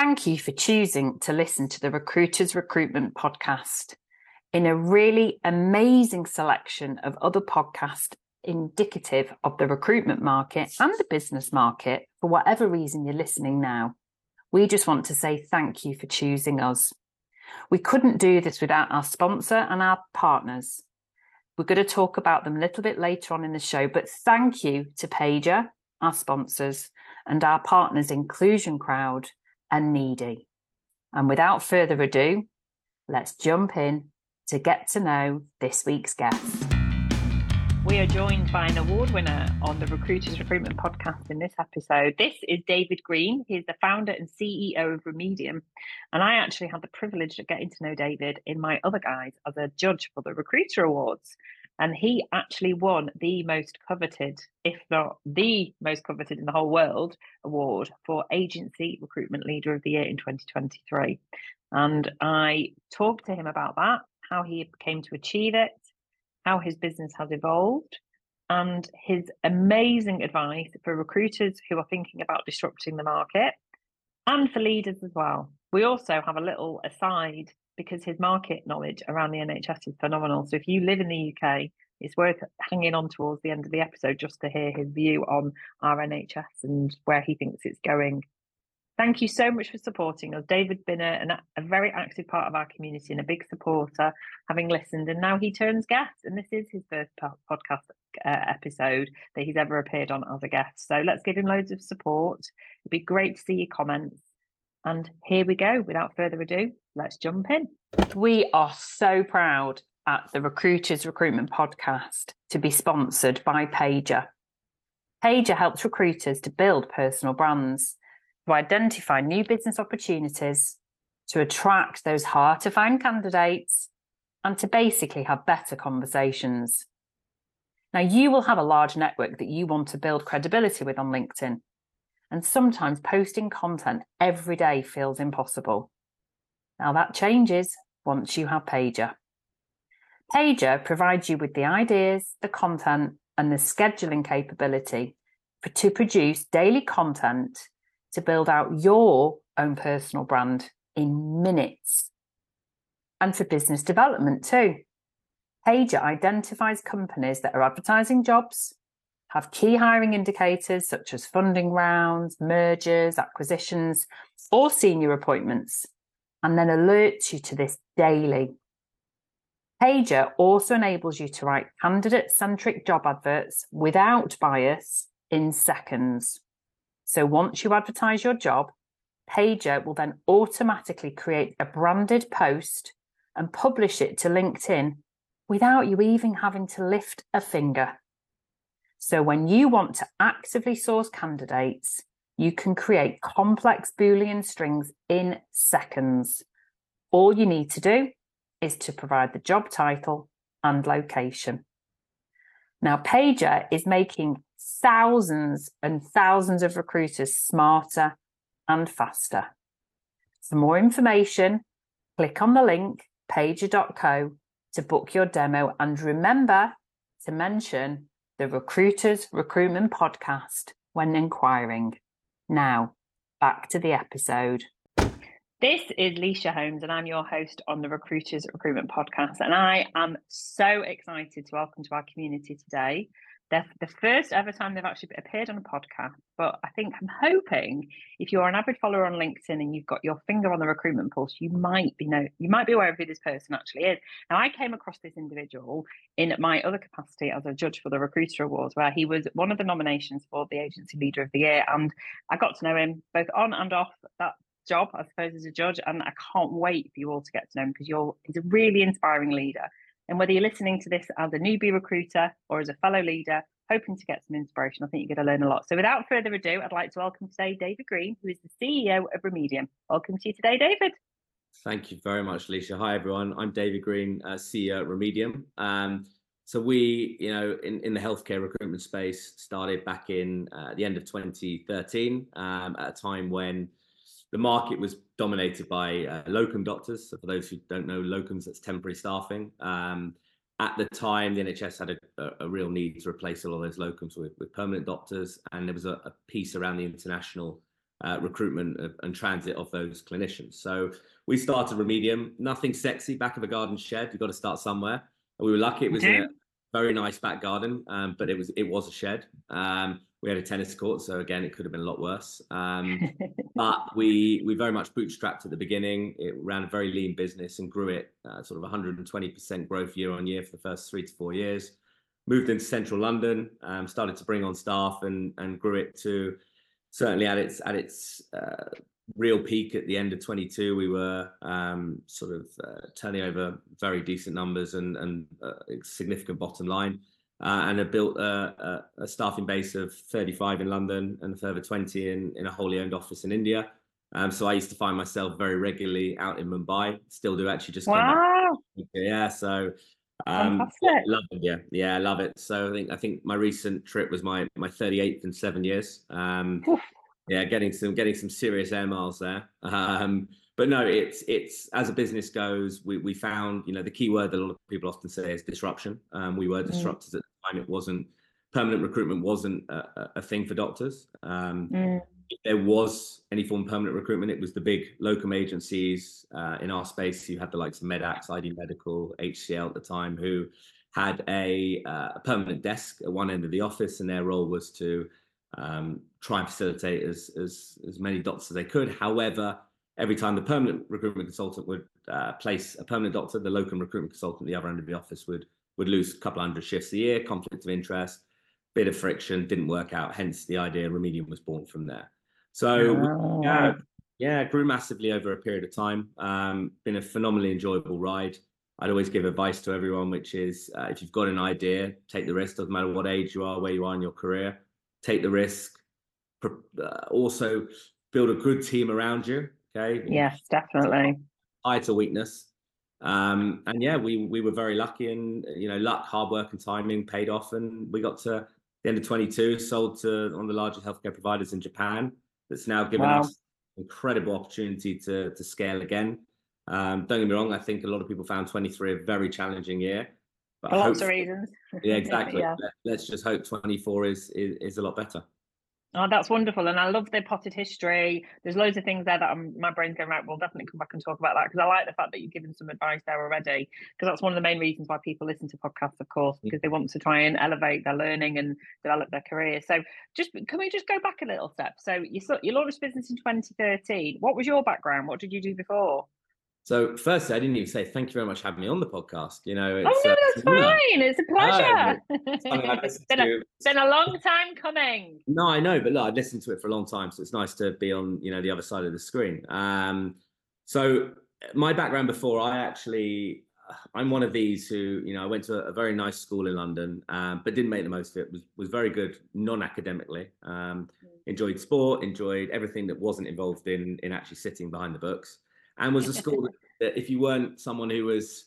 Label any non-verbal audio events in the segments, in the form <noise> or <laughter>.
Thank you for choosing to listen to the Recruiters Recruitment Podcast. In a really amazing selection of other podcasts indicative of the recruitment market and the business market, for whatever reason you're listening now, we just want to say thank you for choosing us. We couldn't do this without our sponsor and our partners. We're going to talk about them a little bit later on in the show, but thank you to Paiger, our sponsors, and our partners Inclusion Crowd and Needi. And without further ado, let's jump in to get to know this week's guest. We are joined by an award winner on the Recruiters Recruitment Podcast in this episode. This is David Green. He's the founder and CEO of Remedium. And I actually had the privilege of getting to know David in my other guise as a judge for the Recruiter Awards. And he actually won the most coveted, if not the most coveted in the whole world, award for Agency Recruitment Leader of the Year in 2023. And I talked to him about that, how he came to achieve it, how his business has evolved, and his amazing advice for recruiters who are thinking about disrupting the market and for leaders as well. We also have a little aside because his market knowledge around the NHS is phenomenal. So if you live in the UK, it's worth hanging on towards the end of the episode just to hear his view on our NHS and where he thinks it's going Thank you so much for supporting us. David's been a, a, very active part of our community and a big supporter, having listened, and now he turns guest. And this is his first podcast uh, episode that he's ever appeared on as a guest. So let's give him loads of support. It'd be great to see your comments. And here we go. Without further ado, let's jump in. We are so proud at the Recruiters Recruitment Podcast to be sponsored by Paiger. Paiger helps recruiters to build personal brands to identify new business opportunities, to attract those hard to find candidates, and to basically have better conversations. Now, you will have a large network that you want to build credibility with on LinkedIn. And sometimes posting content every day feels impossible. Now, that changes once you have Paiger. Paiger provides you with the ideas, the content, and the scheduling capability to produce daily content to build out your own personal brand in minutes. And for business development too. Paiger identifies companies that are advertising jobs, have key hiring indicators such as funding rounds, mergers, acquisitions, or senior appointments, and then alerts you to this daily. Paiger also enables you to write candidate centric job adverts without bias in seconds. So once you advertise your job, Paiger will then automatically create a branded post and publish it to LinkedIn without you even having to lift a finger. So when you want to actively source candidates, you can create complex Boolean strings in seconds. All you need to do is to provide the job title and location. Now, Paiger is making thousands and thousands of recruiters smarter and faster. For more information, click on the link paiger.co to book your demo and remember to mention the Recruiters Recruitment Podcast when inquiring. Now, back to the episode. This is Leisha Holmes, and I'm your host on the Recruiters Recruitment Podcast. And I am so excited to welcome to our community today they're the first ever time they've actually appeared on a podcast. But I think I'm hoping if you're an avid follower on LinkedIn and you've got your finger on the recruitment pulse, you might be know you might be aware of who this person actually is. Now I came across this individual in my other capacity as a judge for the Recruiter Awards, where he was one of the nominations for the Agency Leader of the Year, and I got to know him both on and off that job, I suppose, as a judge. And I can't wait for you all to get to know him because you're he's a really inspiring leader. And whether you're listening to this as a newbie recruiter or as a fellow leader, hoping to get some inspiration, I think you're going to learn a lot. So without further ado, I'd like to welcome today David Green, who is the CEO of Remedium. Welcome to you today, David. Thank you very much, Alicia. Hi, everyone. I'm David Green, uh, CEO at Remedium. Um, so we, you know, in, in the healthcare recruitment space, started back in uh, the end of 2013 um, at a time when the market was dominated by uh, locum doctors. So for those who don't know, locums that's temporary staffing. Um, at the time, the NHS had a, a, real need to replace all of those locums with, with permanent doctors, and there was a, a, piece around the international uh, recruitment and transit of those clinicians. So we started Remedium, nothing sexy, back of a garden shed. You've got to start somewhere. And we were lucky; it was okay. in a very nice back garden, um, but it was it was a shed. Um, we had a tennis court, so again, it could have been a lot worse. Um, <laughs> but we we very much bootstrapped at the beginning. It ran a very lean business and grew it uh, sort of 120% growth year on year for the first three to four years. Moved into central London, um, started to bring on staff, and and grew it to certainly at its at its uh, real peak at the end of 22 we were um, sort of uh, turning over very decent numbers and and uh, a significant bottom line uh, and have built a, a, staffing base of 35 in London and a further 20 in, in a wholly owned office in India. Um, so I used to find myself very regularly out in Mumbai. Still do actually. Just wow. Yeah. So um, love it. Yeah, yeah, I love it. So I think I think my recent trip was my my 38th in seven years. Um, yeah, getting some getting some serious air miles there. Um, but no, it's it's as a business goes, we we found you know the key word that a lot of people often say is disruption. Um, we were disruptors mm. at the time. It wasn't permanent recruitment wasn't a, a thing for doctors. Um, mm. If there was any form of permanent recruitment, it was the big locum agencies uh, in our space. You had the likes of Medacs, ID Medical, HCL at the time, who had a, uh, a permanent desk at one end of the office, and their role was to um, try and facilitate as, as as many doctors as they could. However, every time the permanent recruitment consultant would uh, place a permanent doctor, the locum recruitment consultant, the other end of the office would would lose a couple hundred shifts a year, conflict of interest, bit of friction, didn't work out. Hence, the idea Remedium was born from there. So oh. yeah, yeah, grew massively over a period of time. Um, been a phenomenally enjoyable ride. I'd always give advice to everyone, which is uh, if you've got an idea, take the risk. Doesn't matter what age you are, where you are in your career, take the risk. Uh, also, build a good team around you. Okay. Yes, definitely. Eye to weakness. Um, and yeah, we we were very lucky, and you know, luck, hard work, and timing paid off, and we got to the end of 22, sold to one of the largest healthcare providers in Japan. That's now given wow. us incredible opportunity to to scale again. Um, don't get me wrong, I think a lot of people found 23 a very challenging year. But For lots of reasons. <laughs> yeah, <laughs> exactly. yeah. Let, us just hope 24 is, is is a lot better. Oh, that's wonderful. And I love the potted history. There's loads of things there that I'm, my brain's going, right, we'll definitely come back and talk about that because I like the fact that you've given some advice there already. Because that's one of the main reasons why people listen to podcasts, of course, mm. because they want to try and elevate their learning and develop their career. So just can we just go back a little step? So you, saw you launched business in 2013. What was your background? What did you do before? So, firstly, I didn't even say thank you very much for having me on the podcast. You know, oh no, uh, that's fine. It's a pleasure. it's <laughs> been, a, been a long time coming. No, I know, but look, I've listened to it for a long time, so it's nice to be on you know the other side of the screen. Um, so my background before, I actually, I'm one of these who you know I went to a, a very nice school in London, um, but didn't make the most of it. was was very good non-academically. Um, mm. enjoyed sport, enjoyed everything that wasn't involved in in actually sitting behind the books and was a <laughs> school that if you weren't someone who was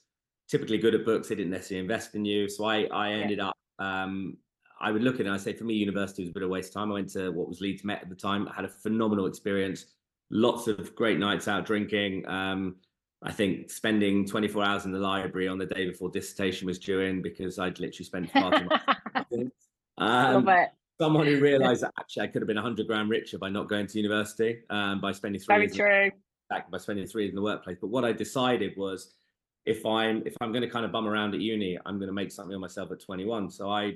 typically good at books, they didn't necessarily invest in you. So I I ended yeah. up um, I would look at it and I say for me, university was a bit of a waste of time. I went to what was Leeds Met at the time. I had a phenomenal experience, lots of great nights out drinking. Um, I think spending 24 hours in the library on the day before dissertation was due in because I'd literally spent far too much. <laughs> um, someone who realized <laughs> that actually I could have been 100 grand richer by not going to university um, by spending three Very true back by spending three in the workplace. But what I decided was if I'm if I'm going to kind of bum around at uni, I'm going to make something of myself at 21. So I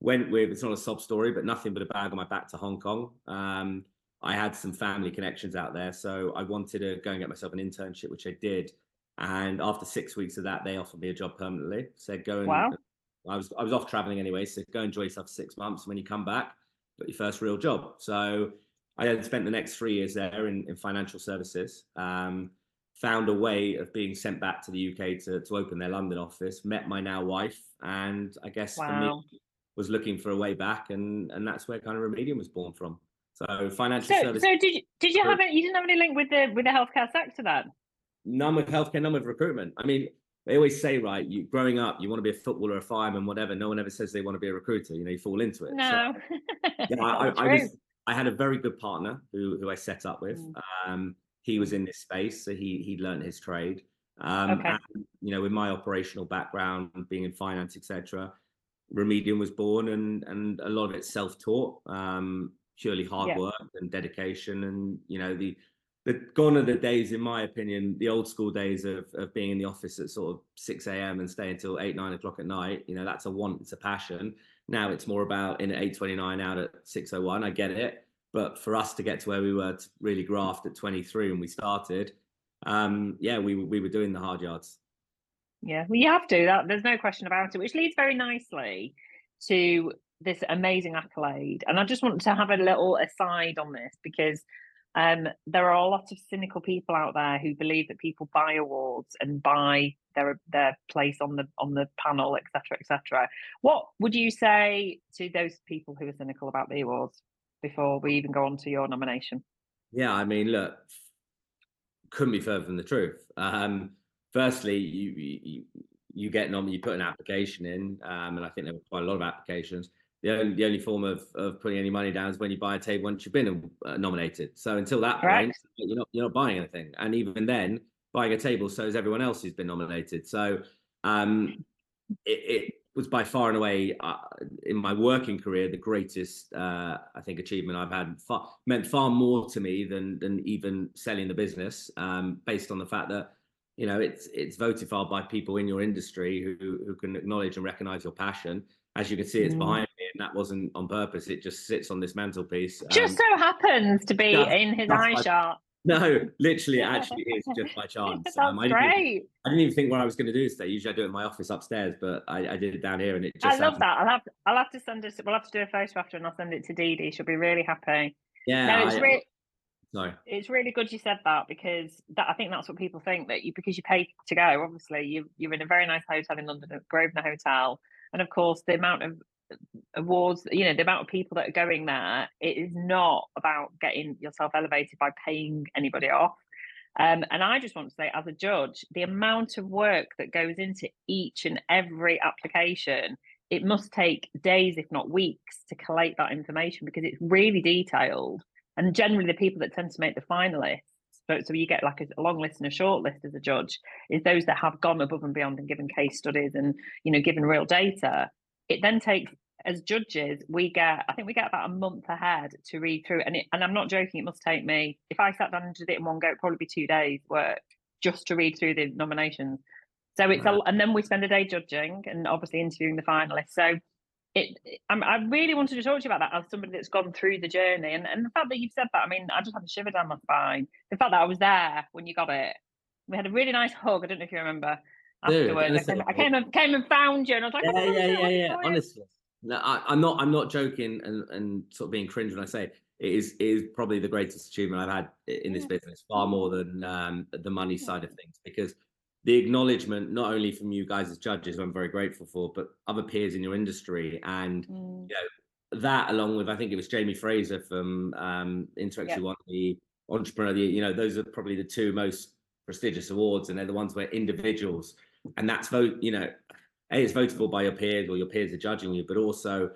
went with it's not a sob story, but nothing but a bag on my back to Hong Kong. Um, I had some family connections out there, so I wanted to go and get myself an internship, which I did. And after six weeks of that, they offered me a job permanently. Said go and wow. I was I was off traveling anyway, so go enjoy yourself for six months. When you come back, got your first real job. So I then spent the next three years there in, in financial services. Um, found a way of being sent back to the UK to, to open their London office. Met my now wife, and I guess wow. for me was looking for a way back, and and that's where kind of Remedium was born from. So financial so, services. So did you, did you have any, you didn't have any link with the with the healthcare sector then? None with healthcare, none with recruitment. I mean, they always say, right, you growing up, you want to be a footballer, a fireman, whatever. No one ever says they want to be a recruiter. You know, you fall into it. No. So, yeah, <laughs> I, I, I, was I had a very good partner who who I set up with. Mm. Um, he was in this space, so he he learned his trade. Um, okay. And, you know, with my operational background, being in finance, etc., Remedium was born, and and a lot of it self-taught. Um, purely hard Yeah. work and dedication, and you know the the gone are the days, in my opinion, the old school days of of being in the office at sort of six a.m. and staying until eight nine o'clock at night. You know that's a want, it's a passion. Now it's more about in at eight twenty nine, out at six oh one. I get it, but for us to get to where we were to really graft at twenty three when we started, um, yeah, we we were doing the hard yards. Yeah, well, you have to. That there's no question about it. Which leads very nicely to this amazing accolade. And I just want to have a little aside on this because um, there are a lot of cynical people out there who believe that people buy awards and buy their their place on the on the panel, etc., etc. What would you say to those people who are cynical about the awards before we even go on to your nomination? Yeah, I mean, look, couldn't be further from the truth. Um, firstly, you, you you get nom- you put an application in, um, and I think there were quite a lot of applications. The only, the only form of, of putting any money down is when you buy a table once you've been uh, nominated. So until that Correct. point, you're not you're not buying anything, and even then, buying a table so is everyone else who's been nominated. So um, it, it was by far and away uh, in my working career the greatest uh, I think achievement I've had. Far, meant far more to me than than even selling the business, um, based on the fact that you know it's it's voted for by people in your industry who who can acknowledge and recognise your passion. As you can see, it's Mm. behind that wasn't on purpose. It just sits on this mantelpiece. Just Um, so happens to be just- in his eye shot. no, literally, it actually <laughs> is just by chance. That's Um, I, didn't, even- great. I didn't even think what I was going to do today. Usually, I do it in my office upstairs, but I, I did it down here, and it just I love happened. that. I'll have I'll have to send us. We'll have to do a photo after, and I'll send it to Dee Dee. She'll be really happy. Yeah, no, it's I- really sorry. it's really good you said that because that I think that's what people think that you because you pay to go. Obviously, you you're in a very nice hotel in London, at Grosvenor Hotel, and of course the amount of awards, you know, the amount of people that are going there. It is not about getting yourself elevated by paying anybody off. Um, and I just want to say, as a judge, the amount of work that goes into each and every application, it must take days, if not weeks, to collate that information because it's really detailed. And generally, the people that tend to make the finalists, so, so you get like a, a long list and a short list as a judge, is those that have gone above and beyond and given case studies and you know given real data. It then takes as judges, we get, I think we get about a month ahead to read through, and it, and I'm not joking. It must take me if I sat down and did it in one go, it'd probably be two days work just to read through the nominations. So it's a, and then we spend a day judging and obviously interviewing the finalists. So it, I'm, I really wanted to talk to you about that as somebody that's gone through the journey, and and the fact that you've said that. I mean, I just had a shiver down my spine. The fact that I was there when you got it. We had a really nice hug. I don't know if you remember. Dude, Afterwards, I came, I came and came and found you, and I was like, Yeah, "Oh, yeah, yeah, yeah. Honestly, no, I, I'm not. I'm not joking and and sort of being cringe when I say it is it is probably the greatest achievement I've had in this Yeah. business, far more than um, the money side of things, because the acknowledgement not only from you guys as judges, who I'm very grateful for, but other peers in your industry and Mm, that along with I think it was Jamie Fraser from um Interact Yeah. won the entrepreneur the you know those are probably the two most prestigious awards and they're the ones where individuals and that's vote you know a it's voted for by your peers or your peers are judging you but also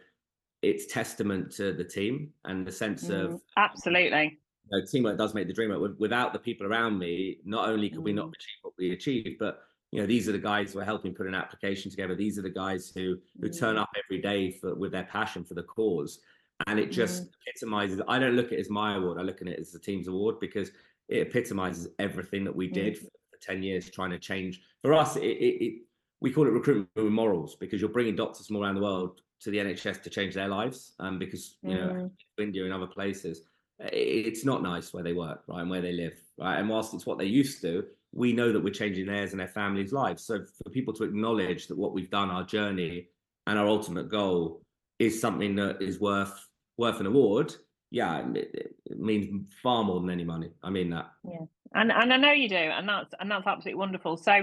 it's testament to the team and the sense of mm, absolutely. you know, teamwork does make the dream work. Without the people around me, not only could we not Mm. achieve what we achieved, but you know, these are the guys who are helping put an application together. These are the guys who who turn Mm. up every day for with their passion for the cause. And it just epitomizes. I don't look at it as my award. I look at it as the team's award because it epitomizes everything that we did Mm. for, for ten years, trying to change. For us, it, it, it we call it recruitment with morals because you're bringing doctors from around the world to the NHS to change their lives. Um, because you know, Mm. India and other places, it's not nice where they work, right, and where they live, right. And whilst it's what they used to, we know that we're changing theirs and their families' lives. So for people to acknowledge that what we've done, our journey, and our ultimate goal is something that is worth worth an award, yeah, it, it means far more than any money. I mean that. And and I know you do, and that's and that's absolutely wonderful. So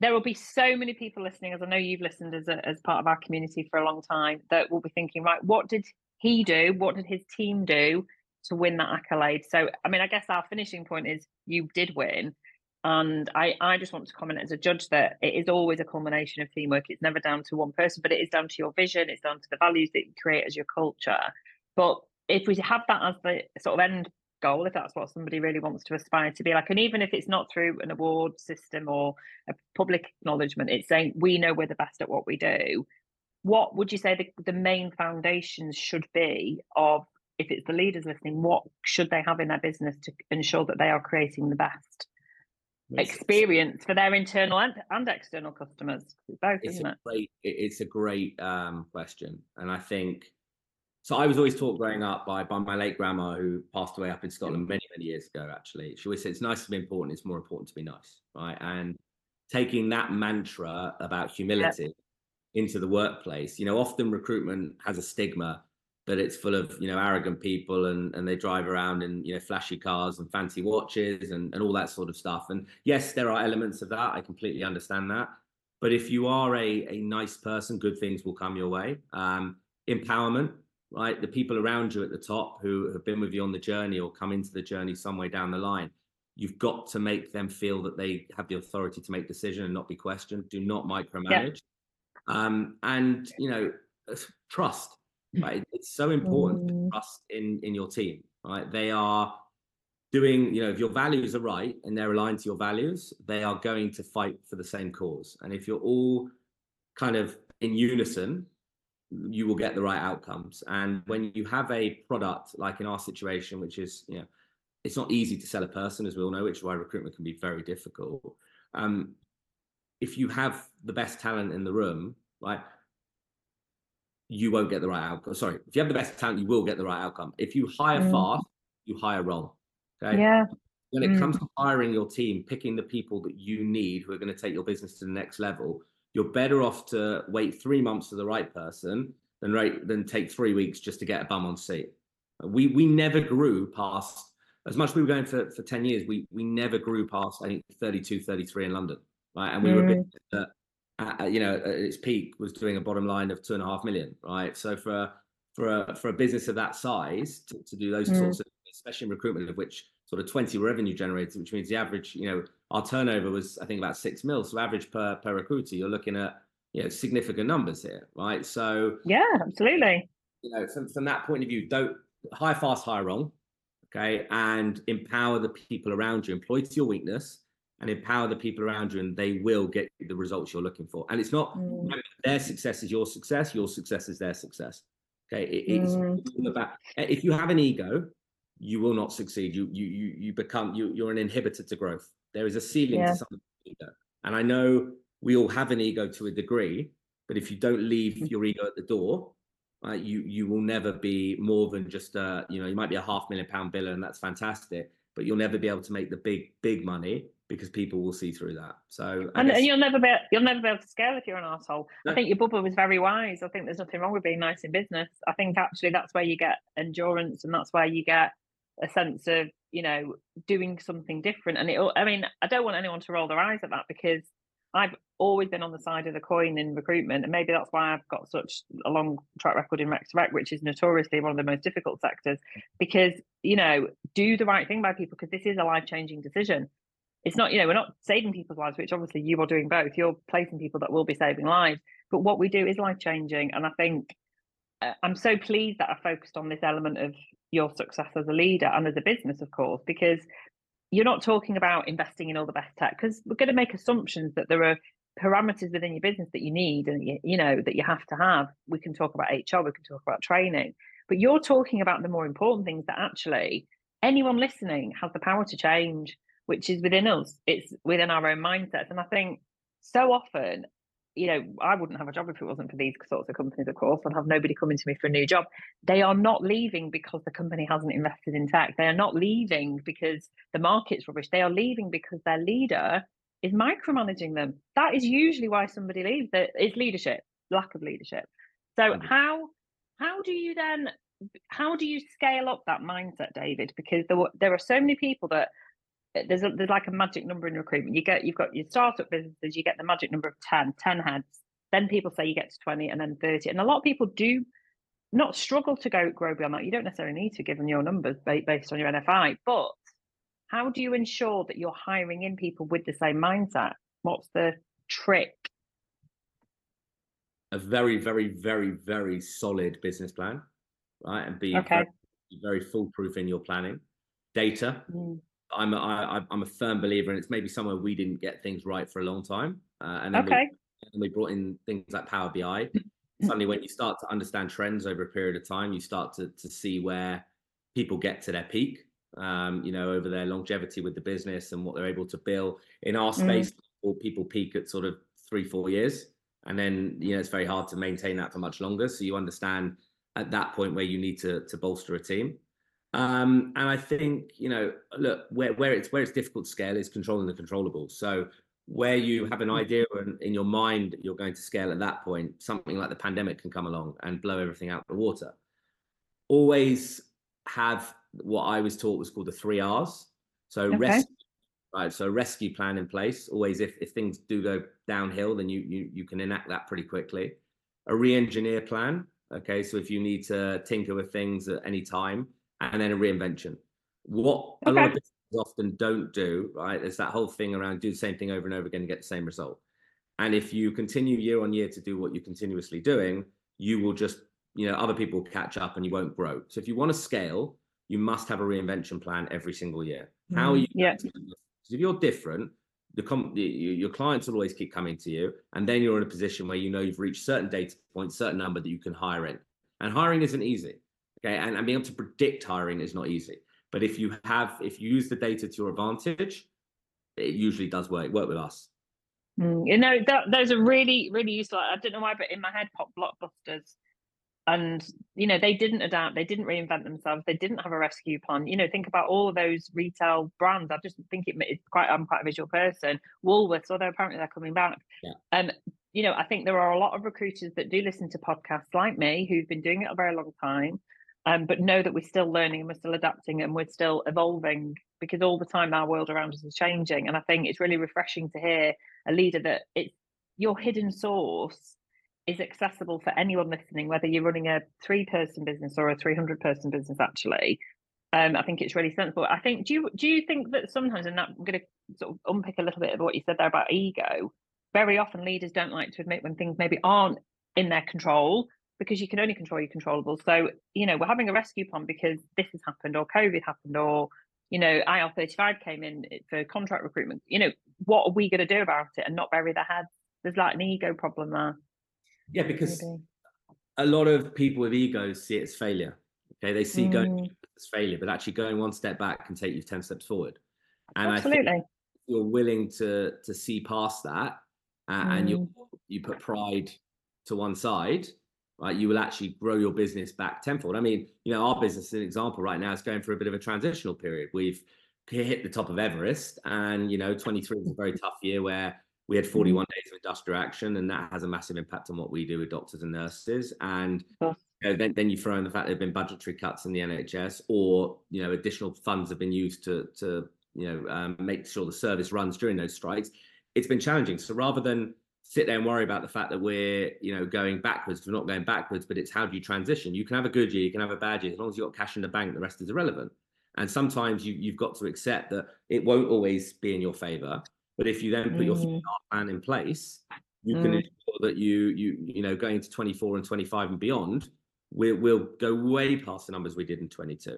there will be so many people listening, as I know you've listened as a, as part of our community for a long time, that will be thinking, right, what did he do? What did his team do to win that accolade? So I mean, I guess our finishing point is you did win. And I, I just want to comment as a judge that it is always a culmination of teamwork. It's never down to one person, but it is down to your vision. It's down to the values that you create as your culture. But if we have that as the sort of end goal, if that's what somebody really wants to aspire to be like, and even if it's not through an award system or a public acknowledgement, it's saying we know we're the best at what we do. What would you say the, the main foundations should be of if it's the leaders listening, what should they have in their business to ensure that they are creating the best experience for their internal and, and external customers? Both, it's isn't a it? Great, it's a great um, question, and I think so. I was always taught growing up by by my late grandma, who passed away up in Scotland many many years ago. Actually, she always said it's nice to be important. It's more important to be nice, right? And taking that mantra about humility into the workplace, you know, often recruitment has a stigma that it's full of you know arrogant people and and they drive around in you know flashy cars and fancy watches and and all that sort of stuff and yes there are elements of that i completely understand that but if you are a a nice person good things will come your way um empowerment right? The people around you at the top who have been with you on the journey or come into the journey some way down the line you've got to make them feel that they have the authority to make decision and not be questioned. Do not micromanage. Yeah. um and you know trust right? It's so important to Mm. trust in in your team right? They are doing you know if your values are right and they're aligned to your values they are going to fight for the same cause. And if you're all kind of in unison you will get the right outcomes and when you have a product like in our situation which is you know it's not easy to sell a person as we all know which is why recruitment can be very difficult um if you have the best talent in the room right you won't get the right outcome. Sorry, if you have the best talent, you will get the right outcome. If you hire Mm. fast, you hire wrong. Okay. Yeah. When it Mm. comes to hiring your team, picking the people that you need who are going to take your business to the next level, you're better off to wait three months for the right person than right than take three weeks just to get a bum on seat. We we never grew past as much as we were going for, for 10 years, we we never grew past I think 32, 33 in London. Right. And we were a Mm. business uh, you know, at its peak was doing a bottom line of two and a half million, right? So for a, for a, for a business of that size to, to do those Mm. sorts of, especially in recruitment, of which sort of 20 revenue generators, which means the average, you know, our turnover was I think about six mil. So average per per recruiter, you're looking at you know significant numbers here, right? So Yeah, absolutely. you know, from, from that point of view, don't hire fast, hire wrong, okay, and empower the people around you. Employ to your weakness and empower the people around you, and they will get the results you're looking for. And it's not Mm. their success is your success, your success is their success. Okay, it, it's Mm. all about if you have an ego, you will not succeed. You you you you become you you're an inhibitor to growth. There is a ceiling Yeah. to something ego, and I know we all have an ego to a degree, but if you don't leave Mm. your ego at the door, uh, you you will never be more than just a you know you might be a half million pound biller and that's fantastic, but you'll never be able to make the big big money because people will see through that. So And, guess- and you'll never be you'll never be able to scale if you're an asshole. No. I think your bubble was very wise. I think there's nothing wrong with being nice in business. I think actually that's where you get endurance and that's where you get a sense of you know doing something different. And it I mean I don't want anyone to roll their eyes at that because I've always been on the side of the coin in recruitment, and maybe that's why I've got such a long track record in rec to rec, which is notoriously one of the most difficult sectors. Because you know, do the right thing by people because this is a life changing decision. It's not, you know, we're not saving people's lives, which obviously you are doing both. You're placing people that will be saving lives, but what we do is life changing. And I think uh, I'm so pleased that I focused on this element of your success as a leader and as a business, of course, because you're not talking about investing in all the best tech because we're going to make assumptions that there are parameters within your business that you need and you, you know that you have to have. We can talk about hr we can talk about training but you're talking about the more important things that actually anyone listening has the power to change which is within us it's within our own mindsets and i think so often you know i wouldn't have a job if it wasn't for these sorts of companies of course i'd have nobody coming to me for a new job. They are not leaving because the company hasn't invested in tech. They are not leaving because the market's rubbish. They are leaving because their leader is micromanaging them. That is usually why somebody leaves That it's leadership lack of leadership. So Mhm. how how do you then how do you scale up that mindset david? Because there, were- there are so many people that there's a, there's like a magic number in recruitment you get you've got your startup businesses you get the magic number of 10 10 heads then people say you get to 20 and then 30 and a lot of people do not struggle to go grow beyond that you don't necessarily need to given your numbers based on your nfi but how do you ensure that you're hiring in people with the same mindset what's the trick a very, very, very, very solid business plan, right? And be Okay. very, very foolproof in your planning. Data. Mm, I'm a, I, I'm a firm believer, and it's maybe somewhere we didn't get things right for a long time. Uh, and then we, okay and we brought in things like Power BI. suddenly when you start to understand trends over a period of time, you start to to see where people get to their peak. Um, you know, over their longevity with the business and what they're able to build. In our Mm. space, people, people peak at sort of three, four years, and then you know it's very hard to maintain that for much longer. So you understand at that point where you need to to bolster a team. Um, and I think you know, look where where it's where it's difficult to scale is controlling the controllable. So where you have an idea and in your mind you're going to scale at that point, something like the pandemic can come along and blow everything out the water. Always have what I was taught was called the three R's. So Okay. rescue, right? So rescue plan in place. Always, if if things do go downhill, then you you you can enact that pretty quickly. A re-engineer plan. Okay, so if you need to tinker with things at any time, and then a reinvention. What a lot of Okay. businesses often don't do, right? Is that whole thing around do the same thing over and over again and get the same result. And if you continue year on year to do what you're continuously doing, you will just, you know, other people catch up and you won't grow. So if you want to scale, you must have a reinvention plan every single year. How are Mm, you? yeah. going to do this? 'Cause if you're different, the com- your clients will always keep coming to you, and then you're in a position where you know you've reached certain data points, certain number that you can hire in. And hiring isn't easy, okay? And, and being able to predict hiring is not easy. But if you have, if you use the data to your advantage, it usually does work. Work with us. Mm, you know, that, those are really, really useful. I don't know why, but in my head pop blockbusters. And, you know, they didn't adapt, they didn't reinvent themselves, they didn't have a rescue plan. You know, think about all of those retail brands. I just think it, it's quite, I'm quite a visual person. Woolworths, although apparently they're coming back. Yeah. Um, you know, I think there are a lot of recruiters that do listen to podcasts like me who've been doing it a very long time, um, but know that we're still learning and we're still adapting and we're still evolving because all the time our world around us is changing. And I think it's really refreshing to hear a leader that it's your hidden source is accessible for anyone listening, whether you're running a three person business or a 300 person business, actually. Um, I think it's really sensible. I think, do you, do you think that sometimes, and I'm going to sort of unpick a little bit of what you said there about ego, very often leaders don't like to admit when things maybe aren't in their control because you can only control your controllables. So, you know, we're having a rescue plan because this has happened or COVID happened or, you know, IR35 came in for contract recruitment. You know, what are we going to do about it and not bury their heads? There's like an ego problem there. Yeah, because maybe. a lot of people with egos see it as failure. Okay, they see going Mm, as failure, but actually going one step back can take you ten steps forward. And I think absolutely. if you're willing to to see past that, uh, and you Mm, you put pride to one side, right? You will actually grow your business back tenfold. I mean, you know, our business, as an example, right now is going through a bit of a transitional period. We've hit the top of Everest, and you know, 23 is a very tough year where we had 41 days of industrial action, and that has a massive impact on what we do with doctors and nurses. And you know, then, then you throw in the fact there have been budgetary cuts in the NHS, or you know, additional funds have been used to to you know um, make sure the service runs during those strikes. It's been challenging. So rather than sit there and worry about the fact that we're you know going backwards we're not going backwards, but it's how do you transition? You can have a good year, you can have a bad year, as long as you've got cash in the bank, the rest is irrelevant. And sometimes you you've got to accept that it won't always be in your favor. But if you then put your Mm, plan in place, you can Mm. ensure that you you you know going to 24 and 25 and beyond, we, we'll go way past the numbers we did in 22.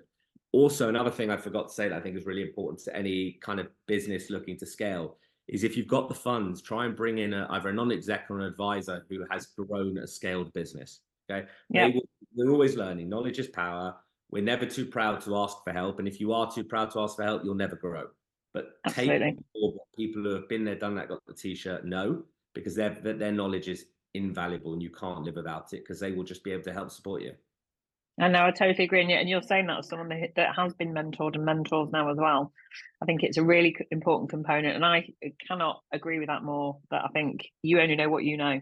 Also, another thing I forgot to say that I think is really important to any kind of business looking to scale is if you've got the funds, try and bring in a, either a non-exec or an advisor who has grown a scaled business. Okay, Yeah. They will, we're always learning. Knowledge is power. We're never too proud to ask for help, and if you are too proud to ask for help, you'll never grow. But take Absolutely. all what people who have been there, done that, got the t-shirt know because their their knowledge is invaluable and you can't live without it because they will just be able to help support you. I know, I totally agree. And you- and you're saying that as someone that has been mentored and mentors now as well. I think it's a really important component. And I cannot agree with that more. That I think you only know what you know.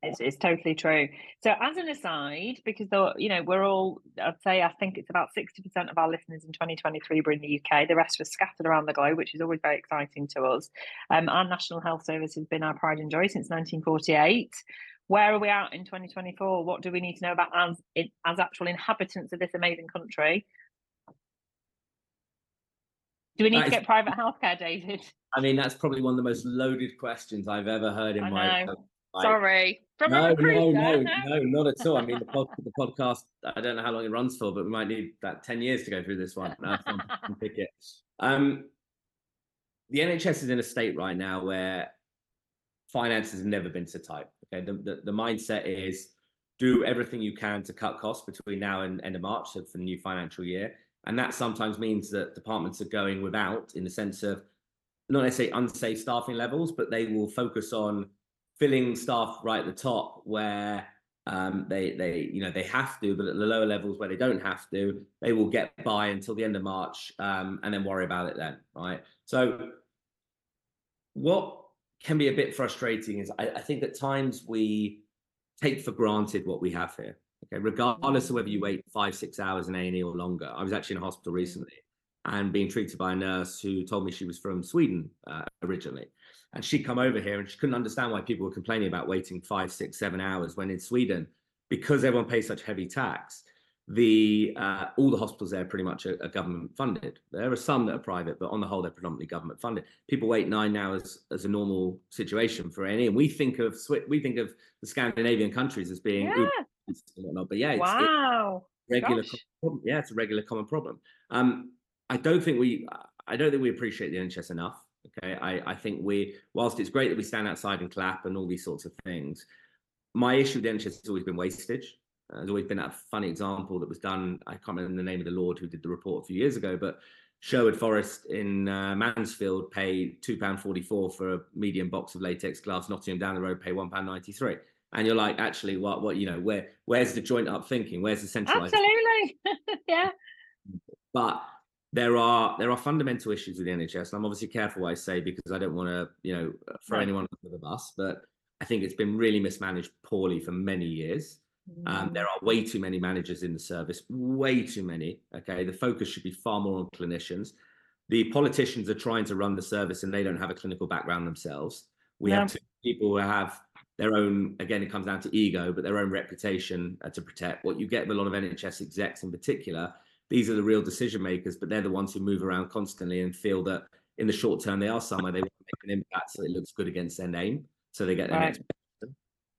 It's, it's totally true. So, as an aside, because though you know we're all, I'd say I think it's about sixty percent of our listeners in 2023 were in the UK. The rest were scattered around the globe, which is always very exciting to us. Um, our National Health Service has been our pride and joy since 1948. Where are we at in 2024? What do we need to know about as as actual inhabitants of this amazing country? Do we need That to is- get private healthcare, David? <laughs> I mean, that's probably one of the most loaded questions I've ever heard in I my life. Like, Sorry, from No, no, no, no, not at all. I mean, the, pod, the podcast, I don't know how long it runs for, but we might need that 10 years to go through this one. No, <laughs> pick it. Um, the NHS is in a state right now where finances have never been so tight. Okay, the, the, the mindset is do everything you can to cut costs between now and end of March, so for the new financial year. And that sometimes means that departments are going without, in the sense of not necessarily unsafe staffing levels, but they will focus on filling staff right at the top where um, they they you know they have to, but at the lower levels where they don't have to, they will get by until the end of March um, and then worry about it then, right? So what can be a bit frustrating is I, I think at times we take for granted what we have here. Okay, regardless of whether you wait five, six hours in A&E or longer. I was actually in a hospital recently and being treated by a nurse who told me she was from Sweden uh, originally. And she'd come over here and she couldn't understand why people were complaining about waiting five, six, seven hours when in Sweden, because everyone pays such heavy tax, the uh, all the hospitals there pretty much are, are, government funded. There are some that are private, but on the whole, they're predominantly government funded. People wait nine hours as a normal situation for any, and we think of we think of the Scandinavian countries as being yeah. whatnot. But yeah, it's, wow, it's regular. Yeah, it's a regular common problem. Um, I don't think we I don't think we appreciate the NHS enough. Okay, I, I think we whilst it's great that we stand outside and clap and all these sorts of things, my issue with the NHS has always been wastage. There's always been that funny example that was done. I can't remember the name of the lord who did the report a few years ago, but Sherwood Forest in uh, Mansfield paid two pound forty four for a medium box of latex gloves. Nottingham down the road pay one pound ninety three. And you're like, actually, what, what, you know, where, where's the joint up thinking? Where's the centralized? Absolutely, <laughs> yeah. But there are there are fundamental issues with the NHS, and I'm obviously careful what I say because I don't want to, you know, throw right. anyone under the bus. But I think it's been really mismanaged poorly for many years. Um, there are way too many managers in the service, way too many. Okay, the focus should be far more on clinicians. The politicians are trying to run the service and they don't have a clinical background themselves. We yeah. have two people who have their own, again, it comes down to ego, but their own reputation uh, to protect. What you get with a lot of NHS execs in particular, these are the real decision makers, but they're the ones who move around constantly and feel that in the short term they are somewhere they want to make an impact so it looks good against their name. So they get their right. next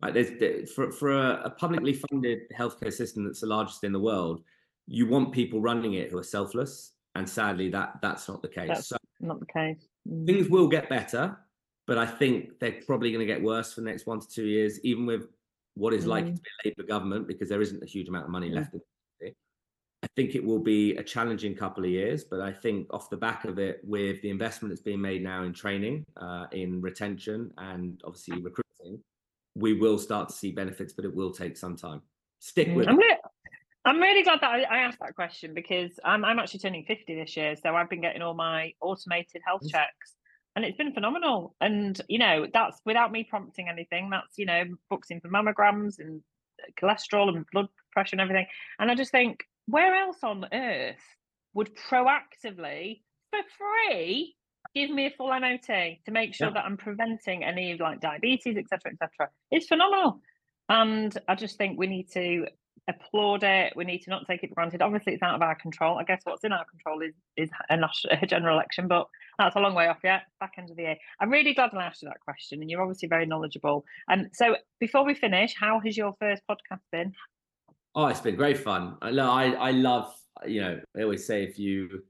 Right, there's, for for a, a, publicly funded healthcare system that's the largest in the world, you want people running it who are selfless, and sadly, that that's not the case. That's so not the case. Mm. Things will get better, but I think they're probably going to get worse for the next one to two years, even with what is mm. likely to be a Labour government, because there isn't a huge amount of money mm. left. In it. I think it will be a challenging couple of years, but I think off the back of it, with the investment that's being made now in training, uh, in retention, and obviously recruiting we will start to see benefits, but it will take some time. Stick mm, with I'm it. Really, I'm really glad that I, I, asked that question because I'm, I'm actually turning 50 this year. So I've been getting all my automated health checks and it's been phenomenal. And, you know, that's without me prompting anything. That's, you know, books in for mammograms and cholesterol and blood pressure and everything. And I just think, where else on earth would proactively, for free, give me a full MOT to make sure yeah. that I'm preventing any like diabetes, etc., etc. It's phenomenal, and I just think we need to applaud it. We need to not take it for granted. Obviously, it's out of our control. I guess what's in our control is is a, national, a general election, but that's a long way off yet. Back end of the year. I'm really glad I asked you that question, and you're obviously very knowledgeable. And so, before we finish, how has your first podcast been? Oh, it's been great fun. I, I, I love. You know, I always say if you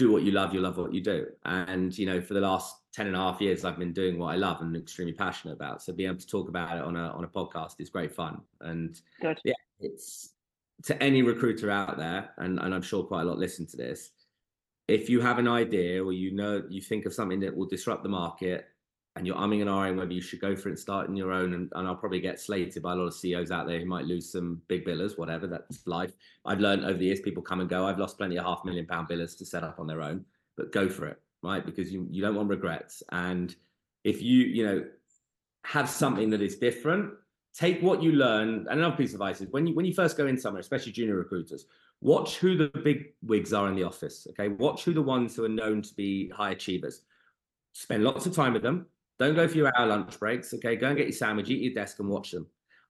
do what you love, you love what you do. And, you know, for the last 10 and a half years, I've been doing what I love and extremely passionate about. So being able to talk about it on a, on a podcast is great fun. And Good. yeah, it's to any recruiter out there, and, and I'm sure quite a lot listen to this. If you have an idea or you know, you think of something that will disrupt the market, and you're umming and ahhing whether you should go for it and start in your own. And, and, I'll probably get slated by a lot of CEOs out there who might lose some big billers, whatever, that's life. I've learned over the years, people come and go. I've lost plenty of half million pound billers to set up on their own, but go for it, right? Because you, you don't want regrets. And if you, you know, have something that is different, take what you learn. And another piece of advice is when you, when you first go in somewhere, especially junior recruiters, watch who the big wigs are in the office. Okay. Watch who the ones who are known to be high achievers. Spend lots of time with them don't go for your hour lunch breaks. Okay, go and get your sandwich, eat your desk, and watch them.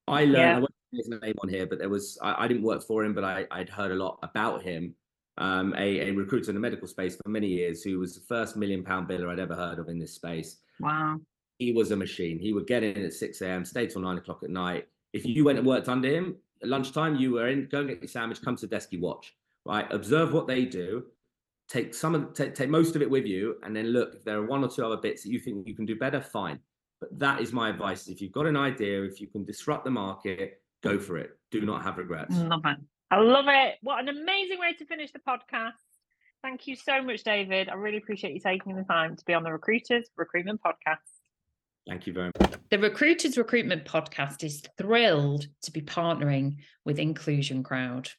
I learned. Yeah. I won't his name on here, but there was. I, I didn't work for him, but I, would heard a lot about him. Um, a, a recruiter in the medical space for many years, who was the first million pound biller I'd ever heard of in this space. Wow. He was a machine. He would get in at 6 a.m., stay till nine o'clock at night. If you went and worked under him at lunchtime, you were in, go and get your sandwich, come to the desk, you watch, right? Observe what they do, take some of take, take most of it with you and then look if there are one or two other bits that you think you can do better fine But that is my advice. If you've got an idea, if you can disrupt the market, go for it. Do not have regrets. Love it. I love it. What an amazing way to finish the podcast. Thank you so much, David. I really appreciate you taking the time to be on the Recruiters Recruitment Podcast. Thank you very much. The Recruiters Recruitment Podcast is thrilled to be partnering with Inclusion Crowd.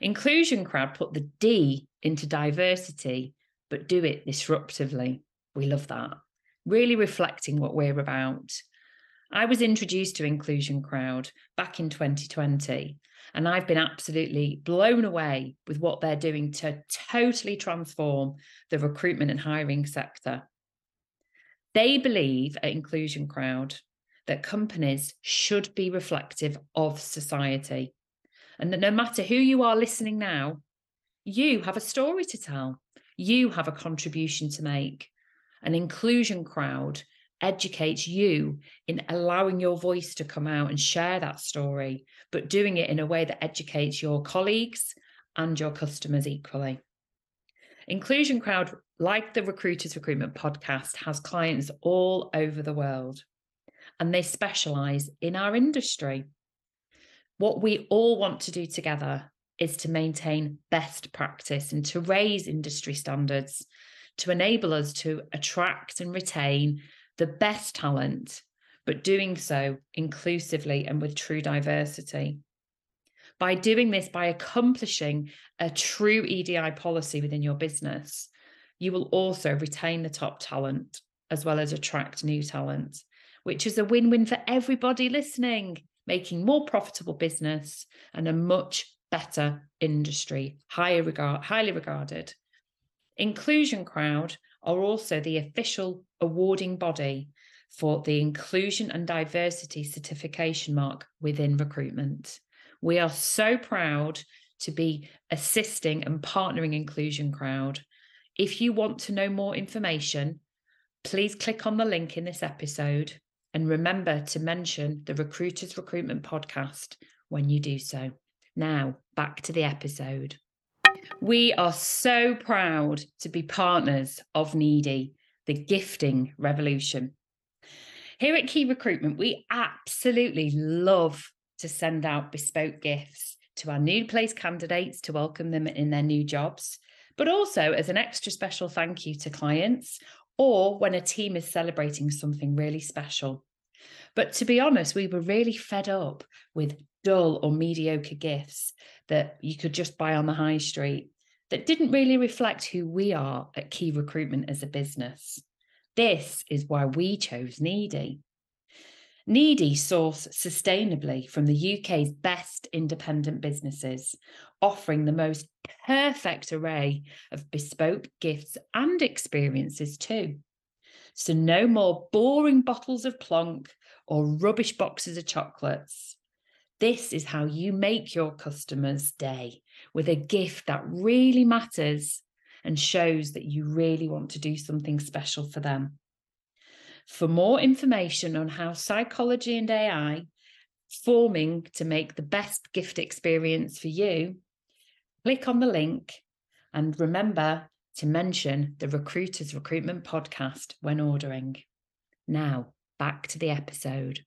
Inclusion Crowd put the D into diversity, but do it disruptively. We love that. Really reflecting what we're about. I was introduced to Inclusion Crowd back in 2020, and I've been absolutely blown away with what they're doing to totally transform the recruitment and hiring sector. They believe at Inclusion Crowd that companies should be reflective of society and that no matter who you are listening now, you have a story to tell, you have a contribution to make. An inclusion crowd educates you in allowing your voice to come out and share that story, but doing it in a way that educates your colleagues and your customers equally. Inclusion Crowd, like the Recruiters Recruitment podcast, has clients all over the world and they specialize in our industry. What we all want to do together is to maintain best practice and to raise industry standards to enable us to attract and retain the best talent, but doing so inclusively and with true diversity. By doing this, by accomplishing a true EDI policy within your business, you will also retain the top talent as well as attract new talent, which is a win win for everybody listening, making more profitable business and a much better industry, higher regard, highly regarded. Inclusion Crowd are also the official awarding body for the Inclusion and Diversity Certification Mark within recruitment. We are so proud to be assisting and partnering Inclusion Crowd. If you want to know more information, please click on the link in this episode and remember to mention the Recruiters Recruitment Podcast when you do so. Now, back to the episode. We are so proud to be partners of Needi, the gifting revolution. Here at Key Recruitment, we absolutely love to send out bespoke gifts to our new place candidates to welcome them in their new jobs, but also as an extra special thank you to clients or when a team is celebrating something really special. But to be honest, we were really fed up with dull or mediocre gifts that you could just buy on the high street that didn't really reflect who we are at Key Recruitment as a business. This is why we chose Needi. Needi source sustainably from the UK's best independent businesses, offering the most perfect array of bespoke gifts and experiences too. So, no more boring bottles of plonk or rubbish boxes of chocolates. This is how you make your customer's day with a gift that really matters and shows that you really want to do something special for them. For more information on how psychology and AI forming to make the best gift experience for you, click on the link and remember to mention the Recruiters Recruitment Podcast when ordering. Now, back to the episode.